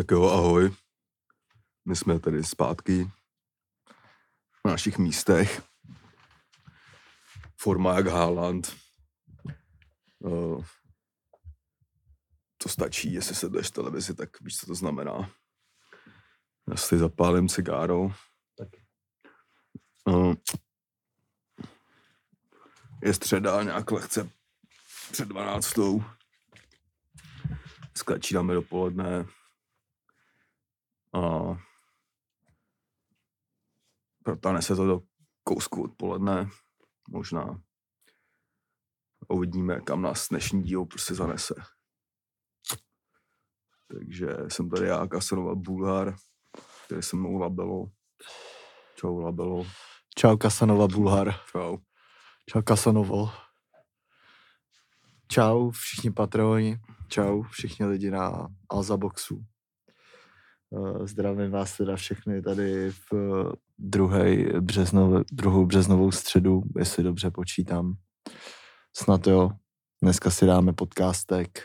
Tak jo, ahoj. My jsme tady zpátky na našich místech. Forma jak Haaland. Uh, to stačí, jestli se jdeš televizi, tak víš, co to znamená. Já si zapálím cigáro. Uh, je středa, nějak lehce před 12. Sklačínáme dopoledne. A protane se to do kousku odpoledne, možná. Uvidíme, kam nás dnešní díl prostě zanese. Takže jsem tady já, Kasanova Bulhar, který se mnou Labelo. Čau Labelo. Čau Kasanova Bulhar. Čau. Čau Kasanovo. Čau všichni patroni. Čau všichni lidi na Alza Boxu. Eh, Zdravím vás teda všechny tady v druhé březnov, druhou březnovou středu, jestli dobře počítám. Snad jo. Dneska si dáme podcastek.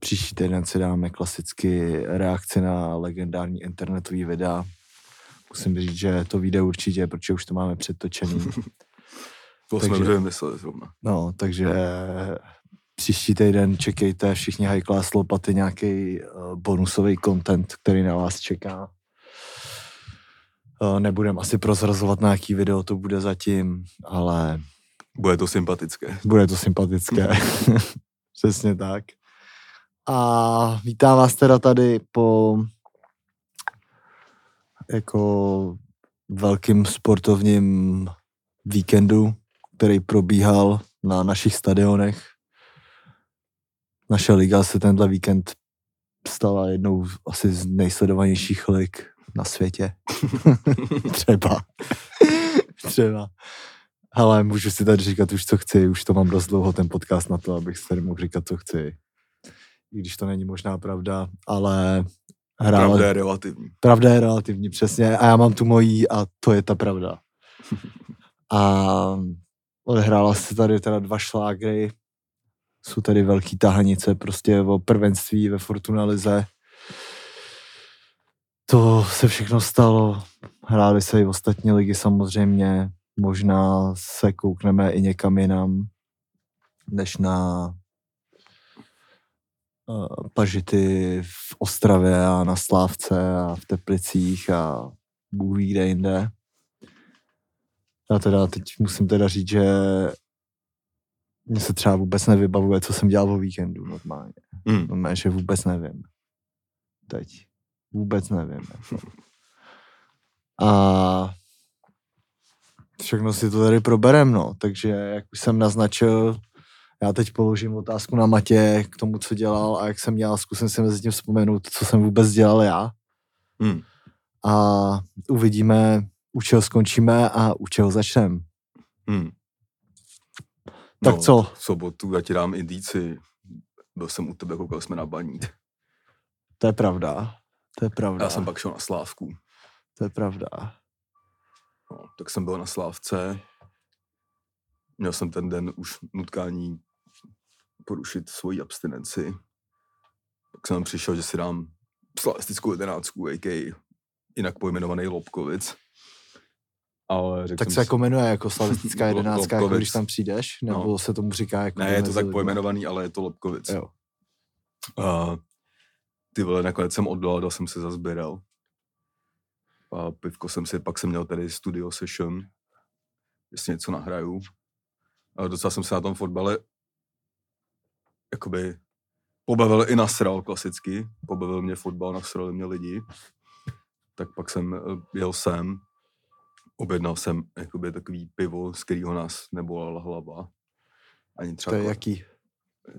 Příští týden si dáme klasicky reakci na legendární internetový videa. Musím říct, že to vyjde určitě, protože už to máme předtočený. To jsme Takže- Takže... mysleli zrovna. No, takže příští týden čekejte všichni high class lopaty nějaký uh, bonusový content, který na vás čeká. Uh, nebudem asi prozrazovat, na jaký video to bude zatím, ale Bude to sympatické. bude to sympatické. Přesně tak. A vítám vás teda tady po jako velkým sportovním víkendu, který probíhal na našich stadionech. Naše liga se tenhle víkend stala jednou z- asi z nejsledovanějších lig na světě. Třeba. Třeba. Ale můžu si tady říkat už, co chci, už to mám dost dlouho, ten podcast na to, abych si tady mohl říkat, co chci. I když to není možná pravda, ale hrála, Pravda je relativní. pravda je relativní, přesně. A já mám tu mojí a to je ta pravda. A odehrála se tady teda dva šlágry. Jsou tady velký tahanice prostě o prvenství ve Fortuna Lize. To se všechno stalo. Hrály se i ostatní ligy samozřejmě. Možná se koukneme i někam jinam, než na eh, pažity v Ostravě a na Slávce a v Teplicích a Bůh ví kde jinde. Já teda teď musím teda říct, že mě se třeba vůbec nevybavuje, co jsem dělal o víkendu normálně. Hmm. Normálně, že vůbec nevím. Teď. Vůbec nevím. Jako. A všechno si to tady proberem, no. Takže, jak už jsem naznačil, já teď položím otázku na Matě k tomu, co dělal a jak jsem dělal. Zkusím si mezi tím vzpomenout, co jsem vůbec dělal já. Hmm. A uvidíme, u čeho skončíme a u čeho začneme. Hmm. Tak No, co? V sobotu já ti dám indíci. Byl jsem u tebe, koukali jsme na baník. To je pravda. To je pravda. Já jsem pak šel na Slávku. To je pravda. No, tak jsem byl na Slávce. Měl jsem ten den už nutkání porušit svoji abstinenci. Pak jsem přišel, že si dám slavistickou jedenáctku, a.k.a. jinak pojmenovaný Lobkovic. Ale řekl Tak se si- jako jmenuje jako slavistická jedenáctka, jako když tam přijdeš? Nebo No. se tomu říká jako... Ne, je to tak pojmenovaný, ale je to Lobkovic. Jo. A ty vole, nakonec jsem oddal, dal jsem se zazběral. A pivko jsem si, pak jsem měl tady studio session, jestli něco nahraju. Ale docela jsem se na tom fotbale jakoby pobavil i nasral klasicky. Pobavil mě fotbal, nasrali mě lidi. Tak pak jsem eh, jel sem, objednal jsem jakoby takový pivo, z kterého nás nebolela hlava. Ani třeba To je jaký?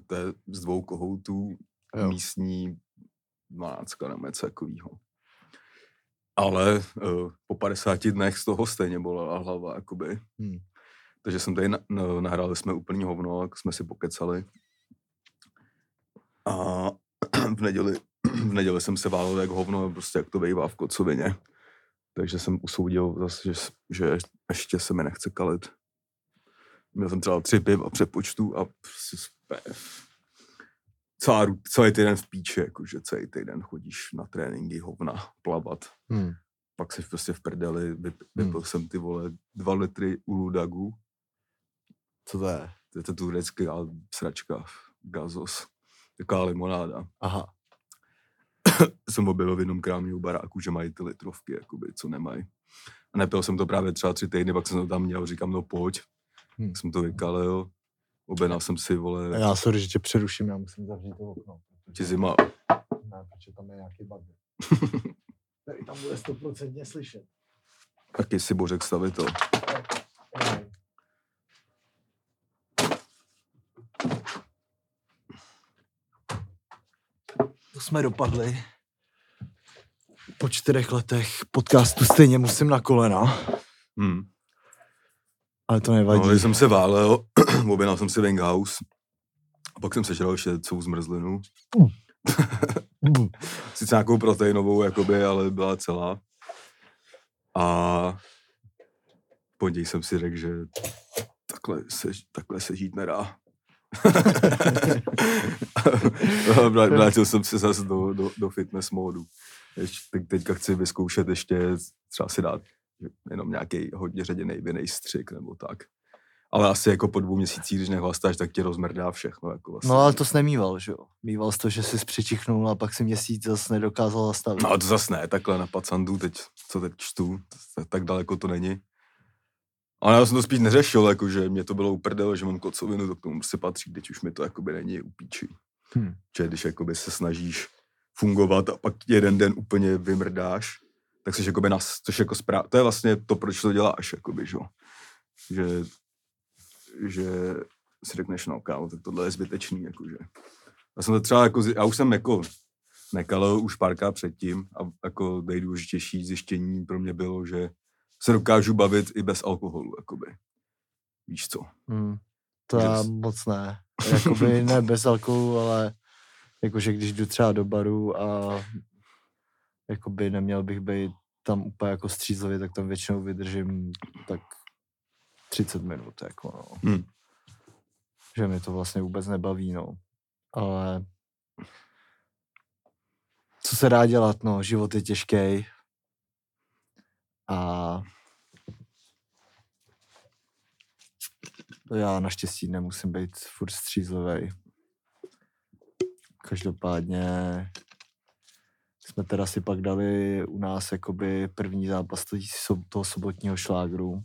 to je z dvou kohoutů, Jo. místní 12 nebo něco takového. Ale uh, po 50 dnech z toho stejně bolela hlava, jakoby. Hmm. Takže jsem tady, na, no, nahráli jsme úplný hovno, jak jsme si pokecali. A v neděli, v neděli jsem se válel jak hovno, prostě jak to bývá v kocovině. Takže jsem usoudil zase, že, že ještě se mi nechce kalit. Měl jsem třeba tři piv a přepočtu a prostě celá, celý týden v píči, jakože celý týden chodíš na tréninky, hovna, plavat. Hmm. Pak si prostě v prdeli, Hmm. vypil jsem ty vole dva litry Uludagu, Co to je? to je to turecká sračka, gazos, taková limonáda. Aha. Jsem objevil v jednom krámě u baráku, že mají ty litrovky, jakoby, co nemají. A nepil jsem to právě třeba tři týdny, pak jsem to tam měl, říkám, no pojď. Hmm. Tak jsem to vykalil, objednal jsem si, vole, Já sorry, že tě přeruším, já musím zavřít to okno. ti zima. Ne, protože tam je nějaký bug. Tady tam bude stoprocentně slyšet. Taky si Bořek stavitel. To jsme dopadli. Po čtyřech letech podcastu stejně musím na kolena, Hmm. ale to nevadí. No, jsem se válel, objednal jsem si Winghouse. A pak jsem sežral ještě celou zmrzlinu. Mm. Sice nějakou proteinovou, jakoby, ale byla celá. A pondělí jsem si řekl, že takhle se, takhle se žít nedá. Vrátil jsem se zase do, do, do fitness módu. Ještě, teď, teďka chci vyzkoušet ještě třeba si dát jenom nějaký hodně ředěný vinej střik nebo tak. Ale asi jako po dvou měsících, když nehlastáš, tak tě rozmrdá všechno. Jako vlastně. No ale to jsi nemýval, že jo? Mýval jsi to, že jsi přicichnul a pak si měsíc zase nedokázal zastavit. No to zase ne, takhle na pacandu, teď, co teď čtu, tak, daleko to není. Ale já jsem to spíš neřešil, jakože mě to bylo uprdel, že mám kocovinu, to k tomu prostě patří, teď už mi to jakoby není upíčí. Hm. Že když jakoby se snažíš fungovat a pak jeden den úplně vymrdáš, tak jsi jakoby nas, což jako správ, to je vlastně to, proč to děláš, jakoby, že, že, že si řekneš, no kámo, tak tohle je zbytečný, jakože. Já jsem to třeba jako, já už jsem jako nekalil už párkrát předtím a jako nejdůležitější zjištění pro mě bylo, že se dokážu bavit i bez alkoholu, jakoby. Víš co? Hmm. To já bys- moc ne. Jakoby ne bez alkoholu, ale jakože když jdu třeba do baru a jakoby neměl bych být tam úplně jako střízlivě, tak tam většinou vydržím tak 30 minut, jako no. Hm. Že mě to vlastně vůbec nebaví, no. Ale co se dá dělat, no, život je těžký. A já naštěstí nemusím být furt střízlivý. Každopádně jsme teda si pak dali u nás jakoby první zápas toho sobotního šlágru.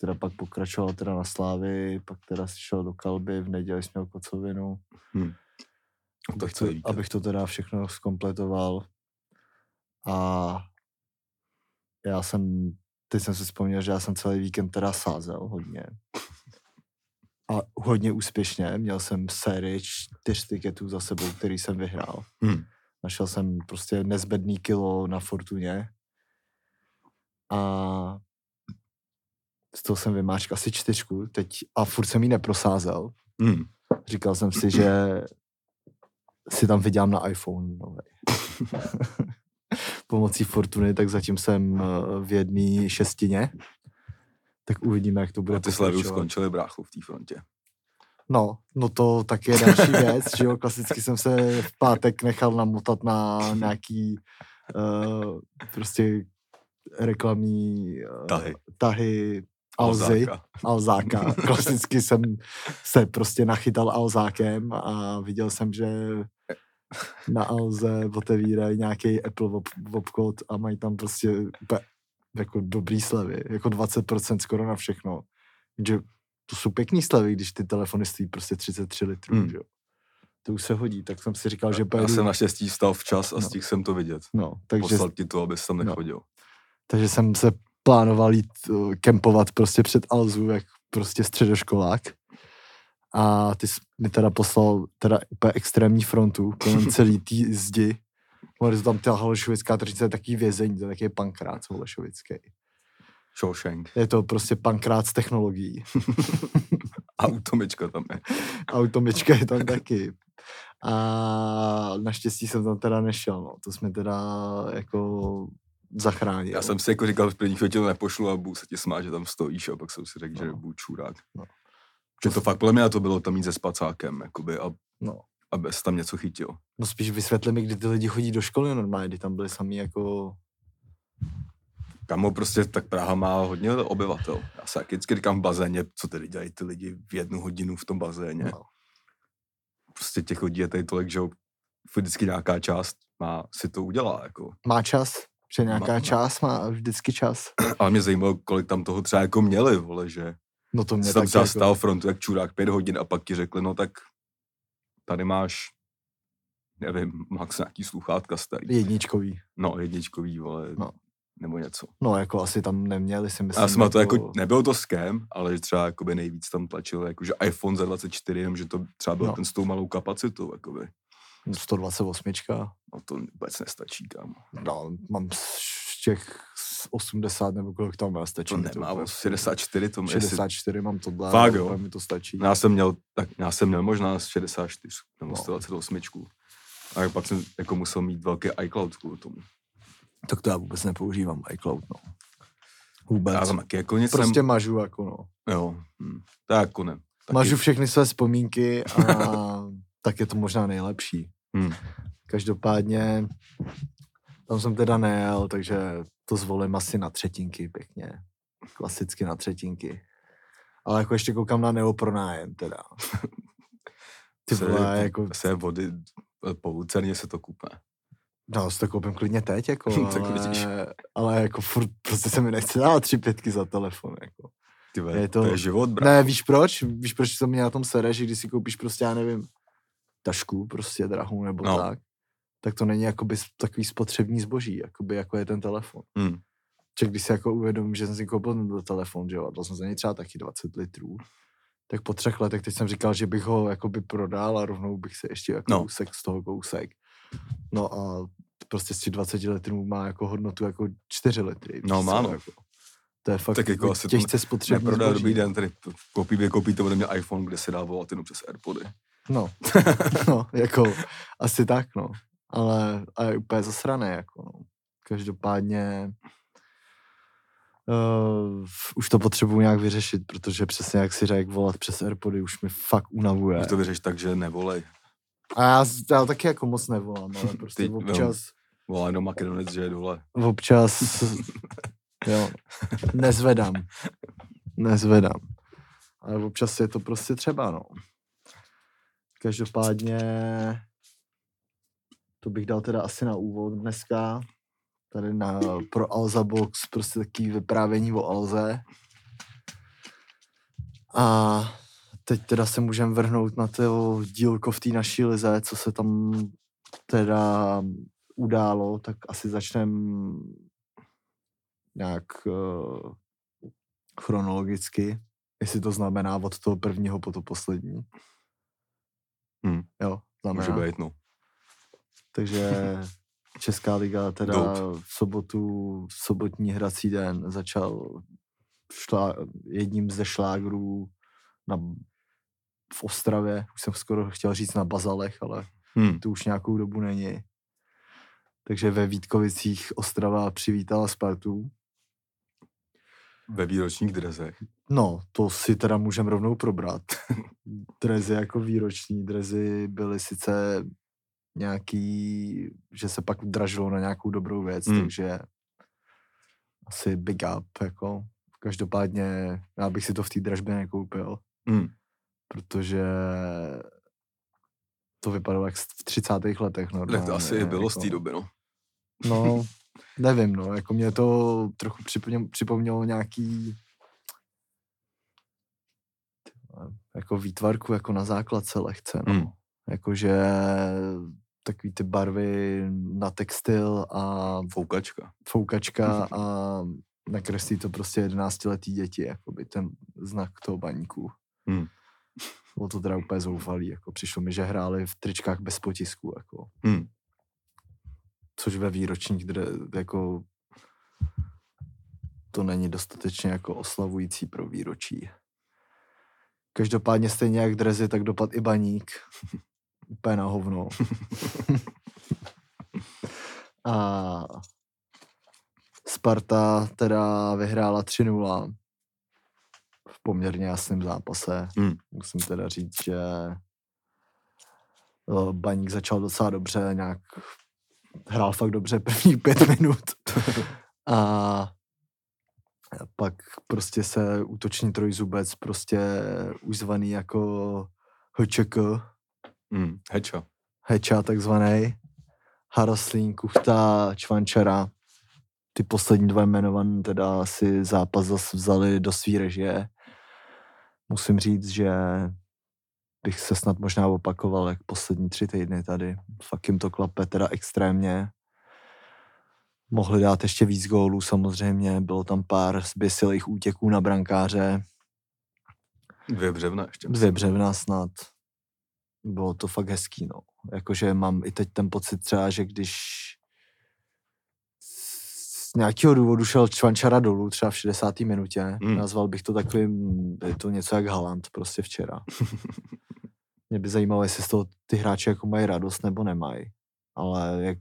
Teda pak pokračoval teda na Slávy, pak teda si šel do Kalby, v neděli jsi měl kocovinu. Hm. Tak Abych to, celý víkend. abych to teda všechno zkompletoval. A já jsem, teď jsem si vzpomněl, že já jsem celý víkend teda sázel hodně. A hodně úspěšně. Měl jsem sérii čtyř tiketů za sebou, který jsem vyhrál. Hm. Našel jsem prostě nezbedný kilo na Fortuně. A z toho jsem vymáčkal asi čtyřku teď a furt jsem ji neprosázel. Hm. Říkal jsem si, že si tam vydělám na iPhone nový. Pomocí Fortuny, tak zatím jsem eh, v jedné šestině. Tak uvidíme, jak to bude A ty pokračovat. skončily brácho v té frontě. No, no to taky je další věc, že jo, klasicky jsem se v pátek nechal namotat na nějaký uh, prostě reklamní uh, Tahy. tahy Alzy, Alzáka. Alzáka. Klasicky jsem se prostě nachytal Alzákem a viděl jsem, že na Alze otevírají nějaký Apple ob, obchod a mají tam prostě úplně jako dobrý slevy, jako 20% skoro na všechno. Že to jsou pěkný slevy, když ty telefony stojí prostě 33 litrů, Hmm. že jo. To už se hodí, tak jsem si říkal, že Já pojedu, jsem naštěstí vstal včas a No. stihl jsem to vidět. no, takže, Poslat ti to, abys tam no. nechodil. takže jsem se plánoval jít uh, kempovat prostě před Alzu, jak prostě středoškolák. A ty jsi mi teda poslal teda úplně extrémní frontu kolem celý tý zdi. To tam ta Holešovická tržnice, je takový vězení, to je takový pankrát Holešovický. Shawshank. Je to prostě pankrát z technologií. A utomička tam je. Automička je tam taky. A naštěstí jsem tam teda nešel, no. To jsme teda jako zachránil. Já jsem si jako říkal, v první chvíli to nepošlu a budu se ti smát, že tam stojíš a pak jsem si řekl, že No. budu čurák. No. Že to fakt podle mě to bylo tam jít se spacákem, jakoby, a No. Aby se tam něco chytil. No spíš vysvětli mi, kdy ty lidi chodí do školy normálně, kdy tam byli sami jako... Kamo prostě, tak Praha má hodně obyvatel. Já se vždycky říkám v bazéně, co tedy dělají ty lidi v jednu hodinu v tom bazéně. No. Prostě těch lidí je tady tolik, že vždycky nějaká část má, si to udělá, jako. Má čas, že nějaká Má- má. čas má vždycky čas. Ale mě zajímalo, kolik tam toho třeba jako měli, vole, že No to mě tam taky třeba jako... stál frontu jak čurák pět hodin a pak ti řekli, no tak tady máš, nevím, max nějaký sluchátka starý. Jedničkový. No, jedničkový, vole, No. no. nebo něco. No jako asi tam neměli si myslím. Já jsem to jako, nebyl to scam, ale že třeba jakoby nejvíc tam tlačil, jakože iPhone za 24, jenom že to třeba byl No. no. ten s tou malou kapacitou, jakoby. 128. No to vůbec nestačí, kámo. No, mám z těch 80 nebo kolik tam má, stačí. To nemá, úplně. 64 to 64 mám tohle, Fakt, jo? mi to stačí. No, Já jsem měl, tak já jsem měl možná z 64 nebo No. 128. A pak jsem jako musel mít velký iCloud kvůli tomu. Tak to já vůbec nepoužívám iCloud, no. Vůbec. Já tam taky jako nic prostě jsem, mažu, jako no. jo, hm, to jako ne. Taky, Mažu všechny své vzpomínky a tak je to možná nejlepší. hm, Každopádně tam jsem teda nejel, takže to zvolím asi na třetinky pěkně. Klasicky na třetinky. Ale jako ještě koukám na neopronájem teda. Ty se, vole, po- jako, se vody, po Lucerně se to kupe. no, si to koupím klidně teď, jako, ale, vidíš. ale jako furt prostě se mi nechce dát tři pětky za telefon, jako. Ty vole, Je to, to- je život, bro. Ne, víš proč? Víš proč to mě na tom sere, že když si koupíš prostě, já nevím, tašku prostě drahou nebo. No. tak, tak to není jakoby takový spotřební zboží, jakoby jako je ten telefon. Hm, Že když si jako uvědomím, že jsem si koupil ten telefon, že jo, a dal jsem za něj třeba taky 20 litrů, tak po třech letech teď jsem říkal, že bych ho jakoby prodal a rovnou bych si ještě jako No. kousek z toho kousek. No a prostě z těch 20 litrů má jako hodnotu jako 4 litry. No, má, no. Jako. To je fakt Tak jako asi to těžce spotřební Neprodá, dobrý den, tady koupí, vy koupíte ode mě iPhone, kde se dá volat jenom přes Airpody. No, no, jako asi tak, no. Ale, ale je úplně zasrané, jako no. Každopádně uh, už to potřebuji nějak vyřešit, protože přesně jak si řekl, volat přes Airpody už mi fakt unavuje. Už to vyřeš tak, že nevolej. A já, já taky jako moc nevolám, ale prostě Ty, no. občas, Volá jenom Makedonec, že je dole. občas, jo, nezvedám. Nezvedám. Ale občas je to prostě třeba, no. Každopádně to bych dal teda asi na úvod dneska. Tady na, pro Alza Box prostě takový vyprávění o Alze. A teď teda se můžeme vrhnout na to dílko v té naší lize, co se tam teda událo, tak asi začneme nějak uh, chronologicky, jestli to znamená od toho prvního po to poslední. Hm. Jo, znamená. Může být, no. Takže Česká liga teda v sobotu, v sobotní hrací den začal šlá, jedním ze šlágrů na, v Ostravě, už jsem skoro chtěl říct na Bazalech, ale Hm. to už nějakou dobu není. Takže ve Vítkovicích Ostrava přivítala Spartu. Ve výročních drezech. No, to si teda můžeme rovnou probrat. Drezy jako výroční, drezy byly sice nějaký, že se pak dražilo na nějakou dobrou věc, Mm. takže asi big up, jako. Každopádně já bych si to v té dražbě nekoupil, Hm. protože to vypadalo jak v 30. letech normálně. Tak to asi i bylo z té jako. doby, no. No, nevím, no, jako mě to trochu připomnělo, připomnělo nějaký jako výtvarku jako na základce lehce, no. Hmm. Jakože takový ty barvy na textil a Foukačka. foukačka a nakreslí to prostě 11-letý děti, jakoby ten znak toho baníku. Hmm. Bylo to teda úplně zoufalý, jako přišlo mi, že hráli v tričkách bez potisku, jako Hm. což ve výročních dre, jako to není dostatečně jako oslavující pro výročí. Každopádně stejně jak drezy, tak dopad i baník. Úplně na hovno. A Sparta teda vyhrála 3-0 v poměrně jasném zápase. Hmm. Musím teda říct, že Uh, Baník začal docela dobře, nějak hrál fakt dobře prvních pět minut. a pak prostě se útoční trojzubec, prostě už zvaný jako HČK, Mm, heča. Heča takzvaný, Haraslín, Kuchta, Čvančara, ty poslední dva jmenované teda si zápas zase vzali do svý režie. Musím říct, že bych se snad možná opakoval, jak poslední tři týdny tady. Fakt jim to klape teda extrémně. Mohli dát ještě víc gólů samozřejmě, bylo tam pár zběsilých útěků na brankáře, Dvě břevna ještě. dvě břevna snad. Bylo to fakt hezký, no. Jakože mám i teď ten pocit třeba, že když z nějakého důvodu šel Čvančara dolů, třeba v 60. minutě, Hmm. nazval bych to takovým, je to něco jak Haland prostě včera. Mě by zajímalo, jestli z toho ty hráči jako mají radost nebo nemají. Ale jak,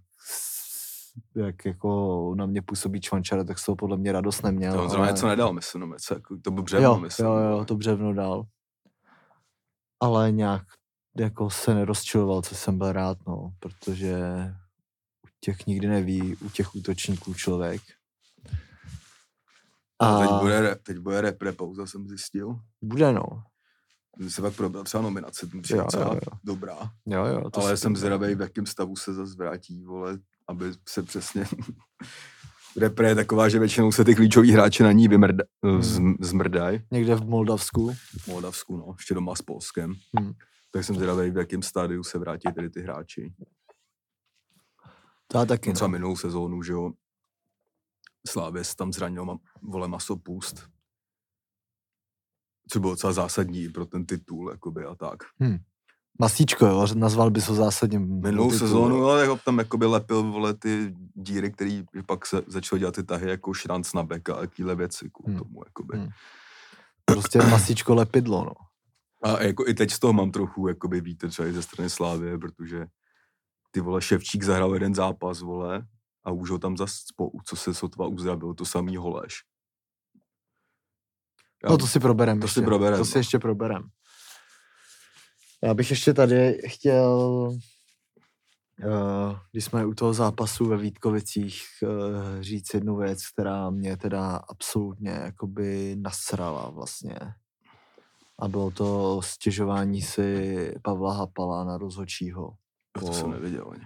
jak jako na mě působí Čvančara, tak z toho podle mě radost neměl. To on zrovna ale- něco nedal, myslím, no, něco, jako, to byl břevno, jo, myslím. jo, jo, to břevno dal. Ale nějak jako se nerozčiloval, co jsem byl rád, no, protože u těch nikdy neví, u těch útočníků člověk. A A teď bude, teď bude repre pauza, jsem zjistil. bude, no. Že se pak probral třeba nominace, ten Jo, jo, jo. dobrá. Jo, jo. To ale jsem zvědavý, v jakém stavu se zase vrátí, vole, aby se přesně... Repre je taková, že většinou se ty klíčoví hráči na ní vymrda, hmm. zmrdají. Někde v Moldavsku. V Moldavsku, no, ještě doma s Polskem. Hmm. Tak jsem zvědavý, v jakém stádiu se vrátí tedy ty hráči. To já taky, Třeba no. minulou sezónu, že jo, Slávě se tam zranil ma, vole masopust. Co bylo docela zásadní pro ten titul, jakoby a tak. Masíčko, jo, nazval bys ho zásadně. Minulou sezónu, jo, jako tam jakoby lepil, vole, ty díry, který pak se začal dělat ty tahy jako šranc na beka a takovéhle věci kvůli Hmm. tomu, jakoby. Hmm. Prostě masíčko lepidlo, no. A jako i teď z toho mám trochu, jakoby víte, třeba i ze strany Slávě, protože ty vole Ševčík zahrál jeden zápas, vole, a už ho tam zas, po, co se sotva uzdravil, to samý Holeš. Já- No to si proberem. to ještě. si proberem, To si no. ještě proberem. Já bych ještě tady chtěl, uh, když jsme u toho zápasu ve Vítkovicích, uh, říct jednu věc, která mě teda absolutně jakoby nasrala vlastně. A bylo to stěžování si Pavla Hapala na rozhodčího to jsem neviděl ani.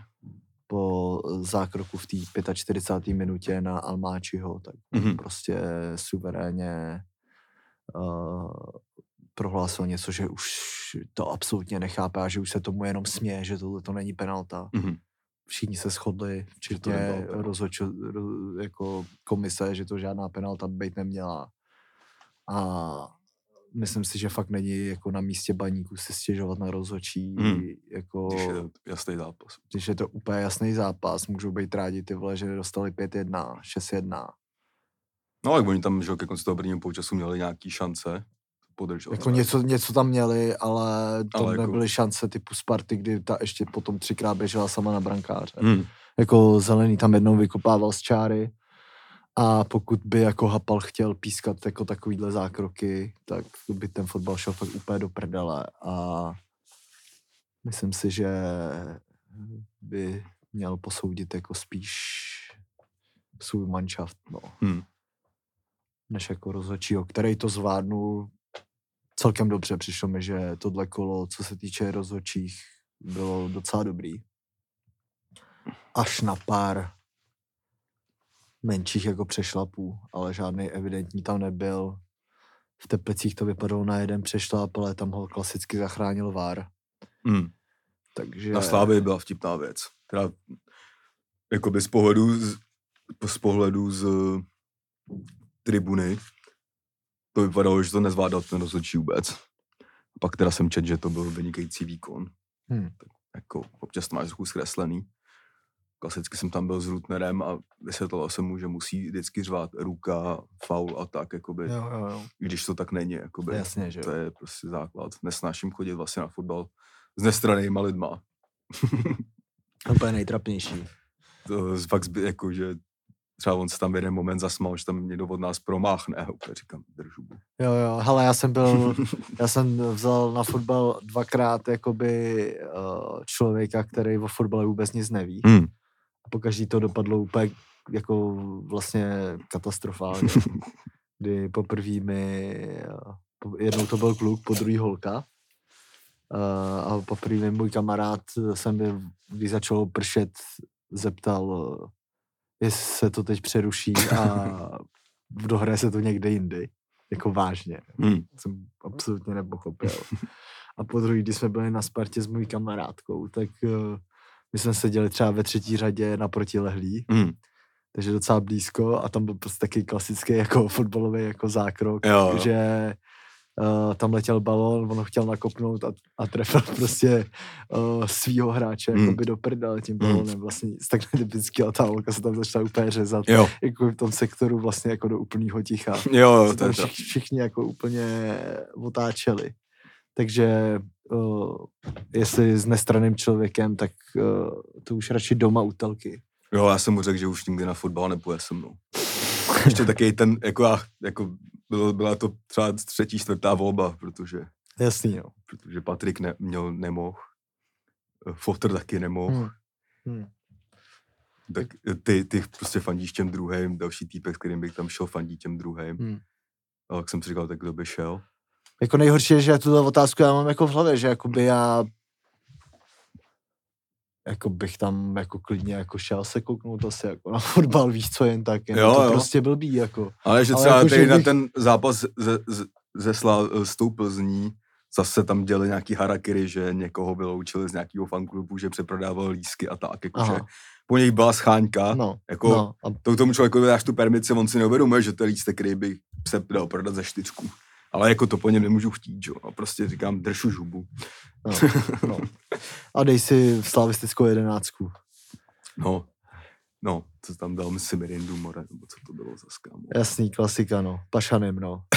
po zákroku v té 45. minutě na Almáčiho, tak Mhm. mm-hmm. prostě suverénně uh, prohlásil něco, že už to absolutně nechápe a že už se tomu jenom směje, že tohle to není penalta. Mhm. Všichni se shodli, včetně penalta. rozhodčo, ro, jako komise, že to žádná penalta být neměla. A myslím si, že fakt není jako na místě baníku se stěžovat na rozhodčí, Mhm. jako Když je to jasný zápas. když je to úplně jasný zápas, můžou být rádi ty vole, že dostali 5-1, 6-1. No, ale oni tam, že ke konci toho prvního poločasu měli nějaký šance podržet. Jako něco, něco tam měli, ale to Ale jako- nebyly šance typu Sparty, kdy ta ještě potom třikrát běžela sama na brankáře. Hmm. Jako zelený tam jednou vykopával z čáry a pokud by jako Hapal chtěl pískat jako takovýhle zákroky, tak by ten fotbal šel fakt úplně do prdele a myslím si, že by měl posoudit jako spíš svůj manšaft, no, Hmm. než jako rozhodčího, který to zvládnul celkem dobře. Přišlo mi, že tohle kolo, co se týče rozhodčích, bylo docela dobrý. Až na pár menších jako přešlapů, ale žádný evidentní tam nebyl. V Teplicích to vypadalo na jeden přešlap, ale tam ho klasicky zachránil VAR. Hmm. Takže... Na Slávě byla vtipná věc. Teda, jakoby z pohledu z, z pohledu z tribuny, to vypadalo, že to nezvládal ten rozhodčí vůbec. Pak teda jsem čet, že to byl vynikající výkon. Hmm. Tak jako občas to máš trochu zkreslený. Klasicky jsem tam byl s Rutnerem a vysvětloval jsem mu, že musí vždycky řvát ruka, faul a tak, jakoby, Jo, jo, jo. když to tak není. Jakoby, Jasně, že to je prostě základ. Nesnáším chodit vlastně na fotbal s nestranýma lidma. Úplně nejtrapnější. to fakt zby, jako, že třeba on se tam v jeden moment zasmál, že tam někdo od nás promáchne. A úplně říkám, držu. Jo, jo, hele, já jsem byl, já jsem vzal na fotbal dvakrát jakoby uh, člověka, který o fotbale vůbec nic neví. Hmm. A pokaždý to dopadlo úplně jako vlastně katastrofálně. Kdy poprvé mi, eh, jednou to byl kluk, po druhý holka. A poprvé můj kamarád se mi, když začalo pršet, zeptal, eh, jestli se to teď přeruší a dohraje se to někde jindy. Jako vážně. Hmm. Jsem absolutně nepochopil. A po druhý, když jsme byli na Spartě s mojí kamarádkou, tak uh, my jsme seděli třeba ve třetí řadě na protilehlí, Hmm. takže docela blízko a tam byl prostě taky klasický jako fotbalový jako zákrok, Jo, že uh, tam letěl balón, on ho chtěl nakopnout a, a trefil prostě uh, svýho hráče Hmm. jako by do prdele tím Hmm. balónem vlastně nic tak typický a ta holka se tam začala úplně řezat, Jo, jako v tom sektoru vlastně jako do úplného ticha jo, jo, se to tam je to. všich, všichni jako úplně otáčeli. Takže uh, jestli s nestranným člověkem, tak uh, to už radši doma u telky. Jo, já jsem mu řekl, že už nikdy na fotbal nepůjde se mnou. Ještě taky ten, jako já, jako bylo, byla to třeba třetí, čtvrtá volba, protože, Jasný, jo. protože Patrik ne, měl, nemohl, eh, Fotr taky nemohl, Hmm. Hmm. tak ty, ty prostě fandíš těm druhým, další týpek, s kterým bych tam šel, fandí těm druhým. Hmm. A tak jsem si říkal, tak kdo by šel? Jako nejhorší je, že tuto otázku já mám jako v hlavě, že jakoby já jako bych tam jako klidně jako šel se kouknout asi jako na fotbal, víš co, jen tak, jen Jo, to jo. prostě blbý, jako. Ale že Ale třeba jako, tady že na bych- ten zápas ze, ze, ze Sla, s tou Plzní zase tam dělali nějaký harakiri, že někoho vyloučili z nějakého fanklubu, že přeprodával lísky a tak, jakože po něj byla scháňka, No, jako no, a to tomu člověku dáš tu permici, on si neuvědomuje, že to je lístek, který bych se dal prodat za čtyřku. Ale jako to po něm nemůžu chtít, jo. A prostě říkám, drž už hubu. no, no. A dej si slavistickou jedenáctku. No, no, co tam dal, myslím, Mirindu More, nebo co to bylo za skámu. Jasný, klasika, no. Pašanem, no.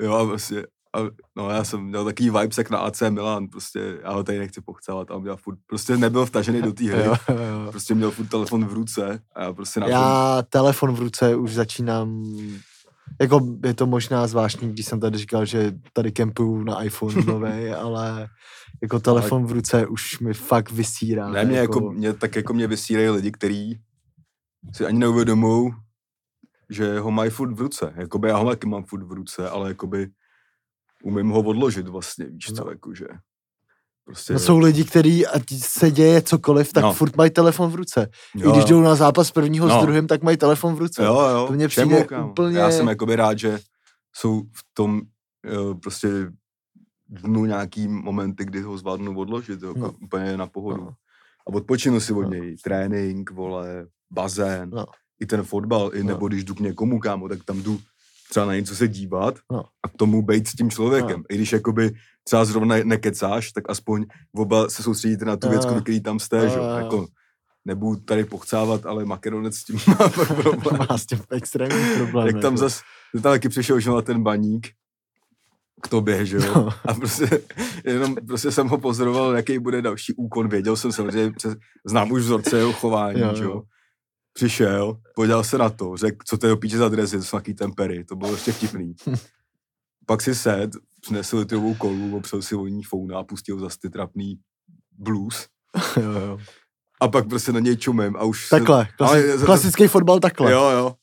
Jo, a prostě, a, no já jsem měl takový vibes jak na AC Milan, prostě já ho tady nechci pochcávat, a on měl furt, prostě nebyl vtažený do té hry, Jo, jo, prostě měl furt telefon v ruce a já prostě na Já telefon v ruce už začínám, jako je to možná zvláštní, když jsem tady říkal, že tady kempuju na iPhone nový, ale jako telefon v ruce už mi fakt vysírá. ne, mě jako, mě, tak jako mě vysírají lidi, kteří si ani neuvědomují, že ho mají furt v ruce, jakoby já ho taky mám furt v ruce, ale jakoby umím ho odložit vlastně, víš co, No. jakože, prostě, No jsou lidi, kteří, ať se děje cokoliv, tak No. furt mají telefon v ruce. jo, I když jdou na zápas prvního No. s druhým, tak mají telefon v ruce. Jo, jo, To všemu, přijde kámo. úplně- Já jsem jakoby rád, že jsou v tom jo, prostě dnu nějaký momenty, kdy ho zvládnu odložit, jo, No. no. úplně na pohodu. No. A odpočinu si od No. něj. Trénink, vole, bazén, No. i ten fotbal, i No. nebo když jdu k někomu, kámo, tak tam jdu třeba na něco se dívat No. a k tomu být s tím člověkem. No. I když jakoby třeba zrovna nekecáš, tak aspoň oba se soustředíte na tu věc, No. kvůli který tam jste, že? jo. No, jo, jo. Jako, nebudu tady pochcávat, ale Makedonec s tím má problém. Má s tím extrémní problém. Jak tam jako. zas, že tam taky přišel že na ten baník k tobě, že jo? No. A prostě, jenom prostě jsem ho pozoroval, jaký bude další úkon. Věděl jsem samozřejmě, přes, znám už vzorce jeho chování, Jo, že jo. Přišel, podíval se na to, řekl, co to je píče za drezy, to jsou nějaký tempery, to bylo ještě vtipný. Pak si sed, přinesl litrovou kolu, opřel si o ní founa a pustil zase ty trapný blues. jo, jo. A pak prostě na něj čumím a už... se- Takhle, klasi- Ale klasický fotbal takhle. Jo, jo.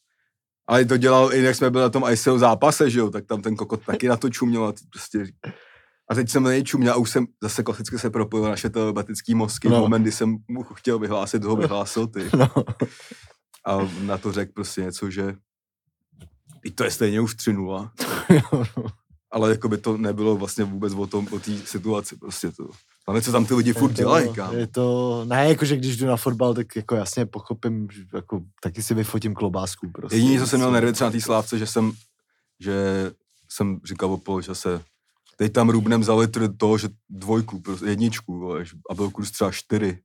Ale to dělal i jak jsme byli na tom ICL zápase, že jo, tak tam ten kokot taky na to čuměl a prostě... A teď jsem na něj čuměl a už jsem zase klasicky se propojil naše telepatický mozky. No. V moment, kdy jsem mu chtěl vyhlásit, ho vyhlásil ty. No. A na to řekl prostě něco, že i to je stejně už 3-0, Jo, no. ale jako by to nebylo vlastně vůbec o tom, o té situaci prostě to. Ale co tam ty lidi furt dělají, kámo. Je to, ne, jakože když jdu na fotbal, tak jako jasně pochopím, že jako taky si vyfotím klobásku prostě. Jediný, co jsem měl nervy třeba na té slávce, že jsem, že jsem říkal o poločase, teď tam rubnem za litr to, že dvojku, prostě jedničku, vole, a byl kurz třeba čtyři.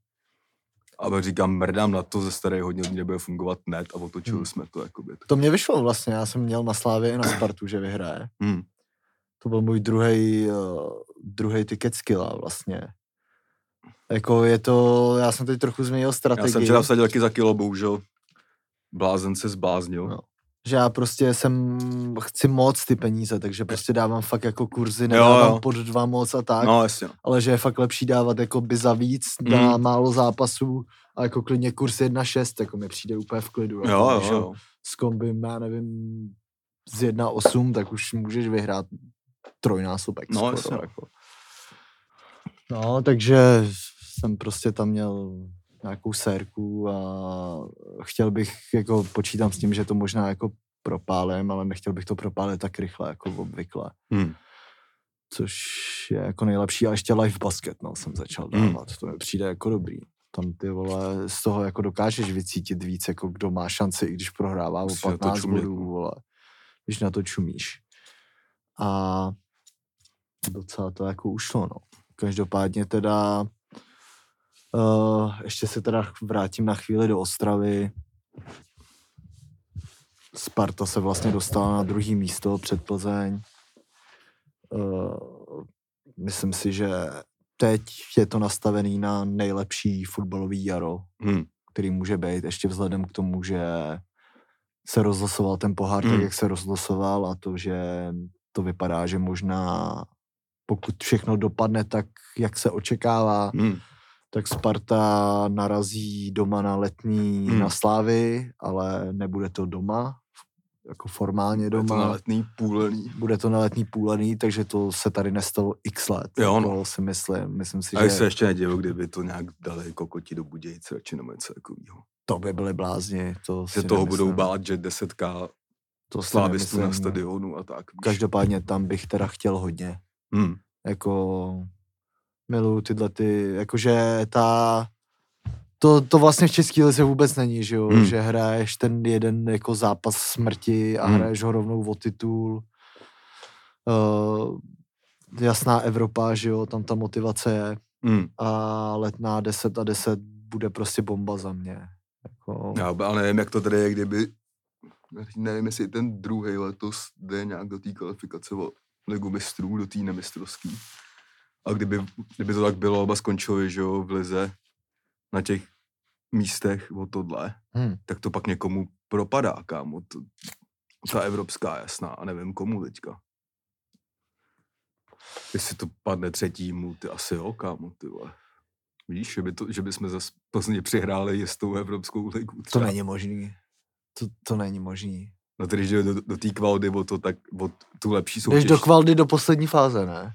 A pak říkám, mrdám na to, ze staré hodně lidí nebude fungovat net a otočili Hmm. jsme to, jakoby. To mě vyšlo vlastně, já jsem měl na Slávě i na Spartu, že vyhraje. Hmm. To byl můj druhý uh, druhý ticket skilla vlastně. Jako je to, já jsem teď trochu změnil Já strategii. jsem včera vsadil taky za kilo, bohužel. Blázen se zbláznil. No. Že já prostě jsem, chci moc ty peníze, takže prostě dávám fakt jako kurzy, Jo, nedávám jo. pod dva moc a tak, No, jasně. no. ale že je fakt lepší dávat jako by za víc na Mm. málo zápasů a jako klidně kurz 1,6, jako mi přijde úplně v klidu. Jo, jako, jo, když jo. S kombim, já nevím, z 1,8, tak už můžeš vyhrát trojnásobek No, skoro. jasně. Jako. No, takže jsem prostě tam měl nějakou sérku a chtěl bych, jako počítám s tím, že to možná jako propálím, ale nechtěl bych to propálit tak rychle, jako obvykle. Hm. Což je jako nejlepší. A ještě live basket, no, jsem začal Hmm. dávat. To mi přijde jako dobrý. Tam ty vole, z toho jako dokážeš vycítit víc, jako kdo má šanci, i když prohrává o Musíš na to 15 čumět, bodů, vole. Když na to čumíš. A docela to jako ušlo, no. Každopádně teda uh, ještě se teda vrátím na chvíli do Ostravy. Sparta se vlastně dostala na druhý místo před Plzeň. Uh, myslím si, že teď je to nastavený na nejlepší fotbalový jaro, Hm. který může být, ještě vzhledem k tomu, že se rozlosoval ten pohár tak, Mm. jak se rozlosoval a to, že to vypadá, že možná pokud všechno dopadne tak, jak se očekává, Hm. Tak Sparta narazí doma na letní Mm. na Slávy, ale nebude to doma, jako formálně Je to doma. na letný půlený. Bude to na letní půlený, takže to se tady nestalo x let. Jo, no. si myslím. Myslím si, A že se ještě nedivil, kdyby to nějak dali kokoti do Budějce, či nebo něco takového. to by byly blázni. To Že si toho nemyslím. budou bát, že 10k To slávistů na stadionu a tak. víš. Každopádně tam bych teda chtěl hodně. Hm. Jako miluju tyhle ty, jakože ta to, to vlastně v české lize vůbec není, že jo, Hmm. že hraješ ten jeden jako zápas smrti a Hmm. hraješ ho rovnou o titul. Uh, jasná Evropa, že jo, tam ta motivace je Hm. a letná 10 a 10 bude prostě bomba za mě. Jako, Já ale nevím, jak to tady je, kdyby, nevím, jestli ten druhý letos jde nějak do té kvalifikace o ligu mistrů, do té nemistrovský. A kdyby, kdyby to tak bylo, oba skončili, že jo, v lize na těch místech o tohle, hm, tak to pak někomu propadá, kámo. To, ta evropská jasná a nevím komu teďka. Jestli to padne třetímu, ty asi jo, kámo, ty vole. Víš, že by, to, že by jsme zase Plzně přihráli jistou evropskou ligu. to třeba. není možný. To, to není možný. No tedy, že do, do té kvaldy o to, tak o tu lepší soutěž. Jdeš do kvaldy do poslední fáze, ne?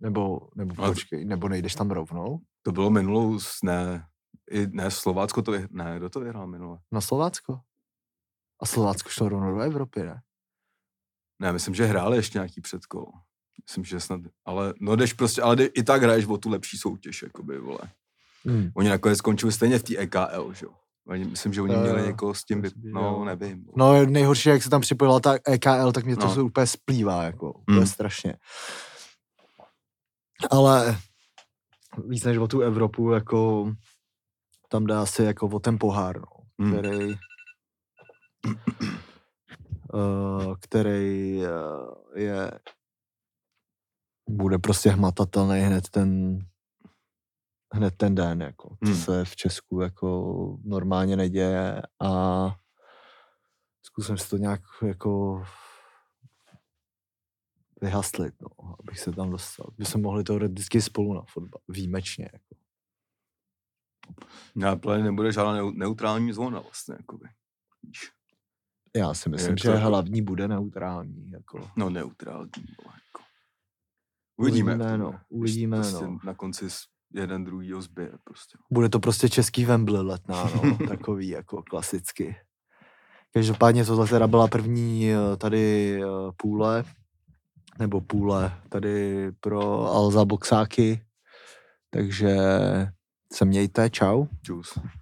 Nebo, nebo to- počkej, nebo nejdeš tam rovnou? To bylo minulou, ne, i, ne, Slovácko to, vy- ne, kdo to vyhrál minule? Na Slovácko? A Slovácko šlo rovnou do Evropy, ne? Ne, myslím, že hráli ještě nějaký předkolo. Myslím, že snad, ale no jdeš prostě, ale i tak hraješ o tu lepší soutěž, jakoby, vole. Hmm. Oni nakonec skončili stejně v té EKL, že jo. Myslím, že oni Jo, měli někoho s tím, že no, nevím. No nejhorší, jak se tam připojila ta EKL, tak mě to No. úplně splývá, jako, úplně Hmm. strašně. Ale víc než o tu Evropu, jako tam jde asi jako o ten pohár, no, Hmm. který uh, který uh, je bude prostě hmatatelný hned ten hned ten den, jako, co Hmm. se v Česku jako normálně neděje a zkusím si to nějak jako vyhaslit, no, abych se tam dostal. By se mohli teoreticky spolu na fotbal, výjimečně. Jako. Já plně nebude žádná neu- neutrální zóna vlastně, jakoby. Já si myslím, to že jako- hlavní bude neutrální. Jako. No neutrální, vole, jako. Uvidíme, Uvidíme, to no. Když uvidíme, prostě no. Na konci jeden druhýho zbije, prostě. Bude to prostě český Wembley letná, no, takový jako klasicky. Každopádně tohle teda byla první eh, tady eh, půle, nebo půle tady pro Alza boxáky, takže se mějte, čau. Čus.